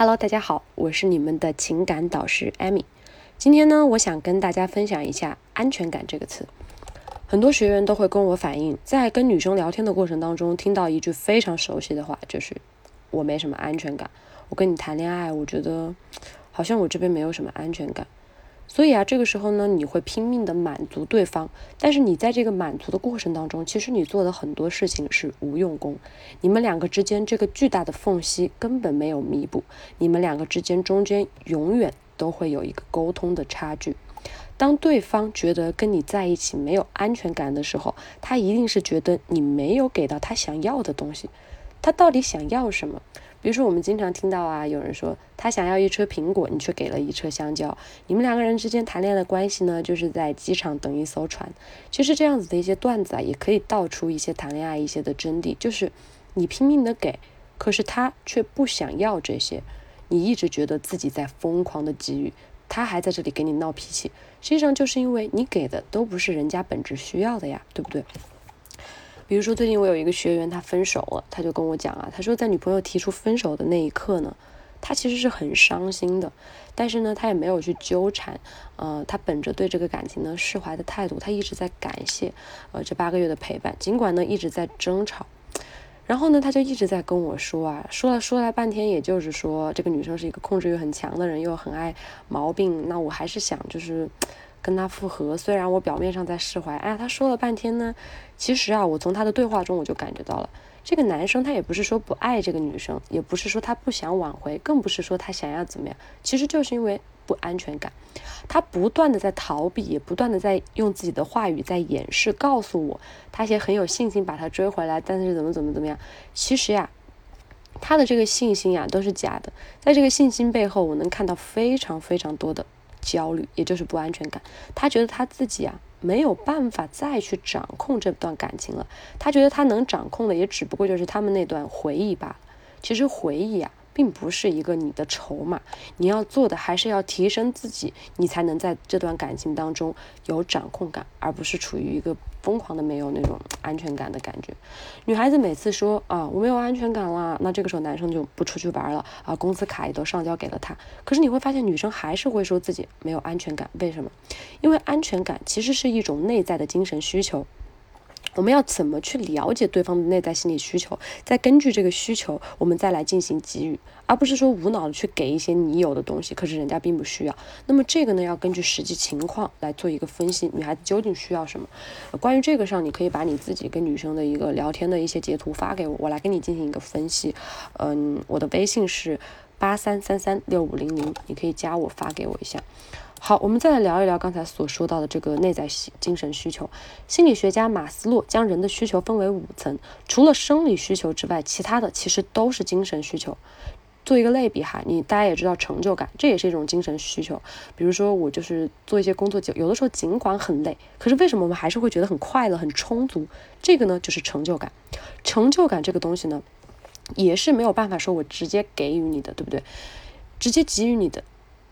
Hello，大家好，我是你们的情感导师 Amy。今天呢，我想跟大家分享一下“安全感”这个词。很多学员都会跟我反映，在跟女生聊天的过程当中，听到一句非常熟悉的话，就是“我没什么安全感”。我跟你谈恋爱，我觉得好像我这边没有什么安全感。所以啊，这个时候呢，你会拼命的满足对方，但是你在这个满足的过程当中，其实你做的很多事情是无用功。你们两个之间这个巨大的缝隙根本没有弥补，你们两个之间中间永远都会有一个沟通的差距。当对方觉得跟你在一起没有安全感的时候，他一定是觉得你没有给到他想要的东西。他到底想要什么？比如说，我们经常听到啊，有人说他想要一车苹果，你却给了一车香蕉。你们两个人之间谈恋爱的关系呢，就是在机场等一艘船。其实这样子的一些段子啊，也可以道出一些谈恋爱一些的真谛，就是你拼命的给，可是他却不想要这些。你一直觉得自己在疯狂的给予，他还在这里给你闹脾气，实际上就是因为你给的都不是人家本质需要的呀，对不对？比如说，最近我有一个学员，他分手了，他就跟我讲啊，他说在女朋友提出分手的那一刻呢，他其实是很伤心的，但是呢，他也没有去纠缠，呃，他本着对这个感情呢释怀的态度，他一直在感谢，呃，这八个月的陪伴，尽管呢一直在争吵，然后呢，他就一直在跟我说啊，说了说来半天，也就是说这个女生是一个控制欲很强的人，又很爱毛病，那我还是想就是。跟他复合，虽然我表面上在释怀，哎，他说了半天呢，其实啊，我从他的对话中我就感觉到了，这个男生他也不是说不爱这个女生，也不是说他不想挽回，更不是说他想要怎么样，其实就是因为不安全感，他不断的在逃避，也不断的在用自己的话语在掩饰，告诉我他也很有信心把他追回来，但是怎么怎么怎么样，其实呀，他的这个信心呀都是假的，在这个信心背后，我能看到非常非常多的。焦虑，也就是不安全感。他觉得他自己啊没有办法再去掌控这段感情了。他觉得他能掌控的也只不过就是他们那段回忆罢了。其实回忆啊。并不是一个你的筹码，你要做的还是要提升自己，你才能在这段感情当中有掌控感，而不是处于一个疯狂的没有那种安全感的感觉。女孩子每次说啊我没有安全感啦，那这个时候男生就不出去玩了啊，工资卡也都上交给了他。可是你会发现女生还是会说自己没有安全感，为什么？因为安全感其实是一种内在的精神需求。我们要怎么去了解对方的内在心理需求，再根据这个需求，我们再来进行给予，而不是说无脑的去给一些你有的东西，可是人家并不需要。那么这个呢，要根据实际情况来做一个分析，女孩子究竟需要什么？关于这个上，你可以把你自己跟女生的一个聊天的一些截图发给我，我来给你进行一个分析。嗯，我的微信是八三三三六五零零，你可以加我发给我一下。好，我们再来聊一聊刚才所说到的这个内在精神需求。心理学家马斯洛将人的需求分为五层，除了生理需求之外，其他的其实都是精神需求。做一个类比哈，你大家也知道成就感，这也是一种精神需求。比如说我就是做一些工作，有的时候尽管很累，可是为什么我们还是会觉得很快乐、很充足？这个呢，就是成就感。成就感这个东西呢，也是没有办法说我直接给予你的，对不对？直接给予你的。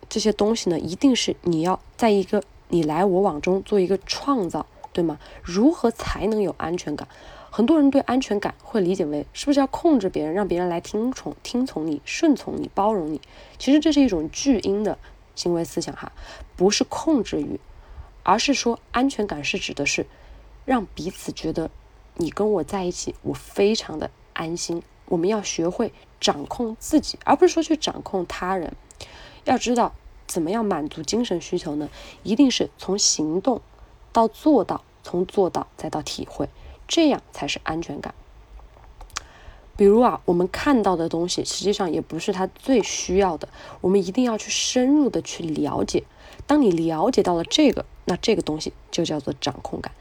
这些东西呢，一定是你要在一个你来我往中做一个创造，对吗？如何才能有安全感？很多人对安全感会理解为是不是要控制别人，让别人来听从、听从你、顺从你、包容你？其实这是一种巨婴的行为思想哈，不是控制欲，而是说安全感是指的是让彼此觉得你跟我在一起，我非常的安心。我们要学会掌控自己，而不是说去掌控他人。要知道怎么样满足精神需求呢？一定是从行动到做到，从做到再到体会，这样才是安全感。比如啊，我们看到的东西实际上也不是他最需要的，我们一定要去深入的去了解。当你了解到了这个，那这个东西就叫做掌控感。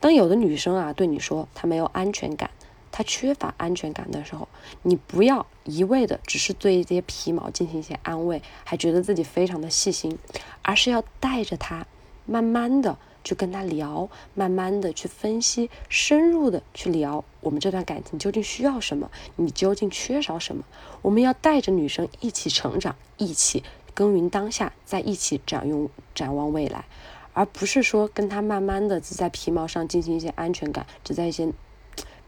当有的女生啊对你说她没有安全感。他缺乏安全感的时候，你不要一味的只是对一些皮毛进行一些安慰，还觉得自己非常的细心，而是要带着他，慢慢的去跟他聊，慢慢的去分析，深入的去聊我们这段感情究竟需要什么，你究竟缺少什么？我们要带着女生一起成长，一起耕耘当下，在一起展用展望未来，而不是说跟他慢慢的只在皮毛上进行一些安全感，只在一些。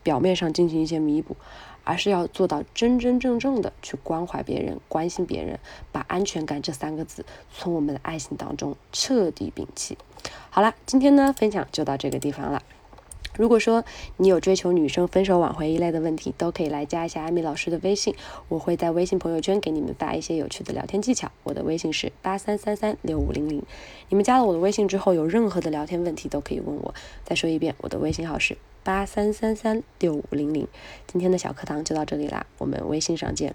表面上进行一些弥补，而是要做到真真正正的去关怀别人、关心别人，把安全感这三个字从我们的爱情当中彻底摒弃。好了，今天呢分享就到这个地方了。如果说你有追求女生分手挽回一类的问题，都可以来加一下艾米老师的微信，我会在微信朋友圈给你们发一些有趣的聊天技巧。我的微信是八三三三六五零零，你们加了我的微信之后，有任何的聊天问题都可以问我。再说一遍，我的微信号是八三三三六五零零。今天的小课堂就到这里啦，我们微信上见。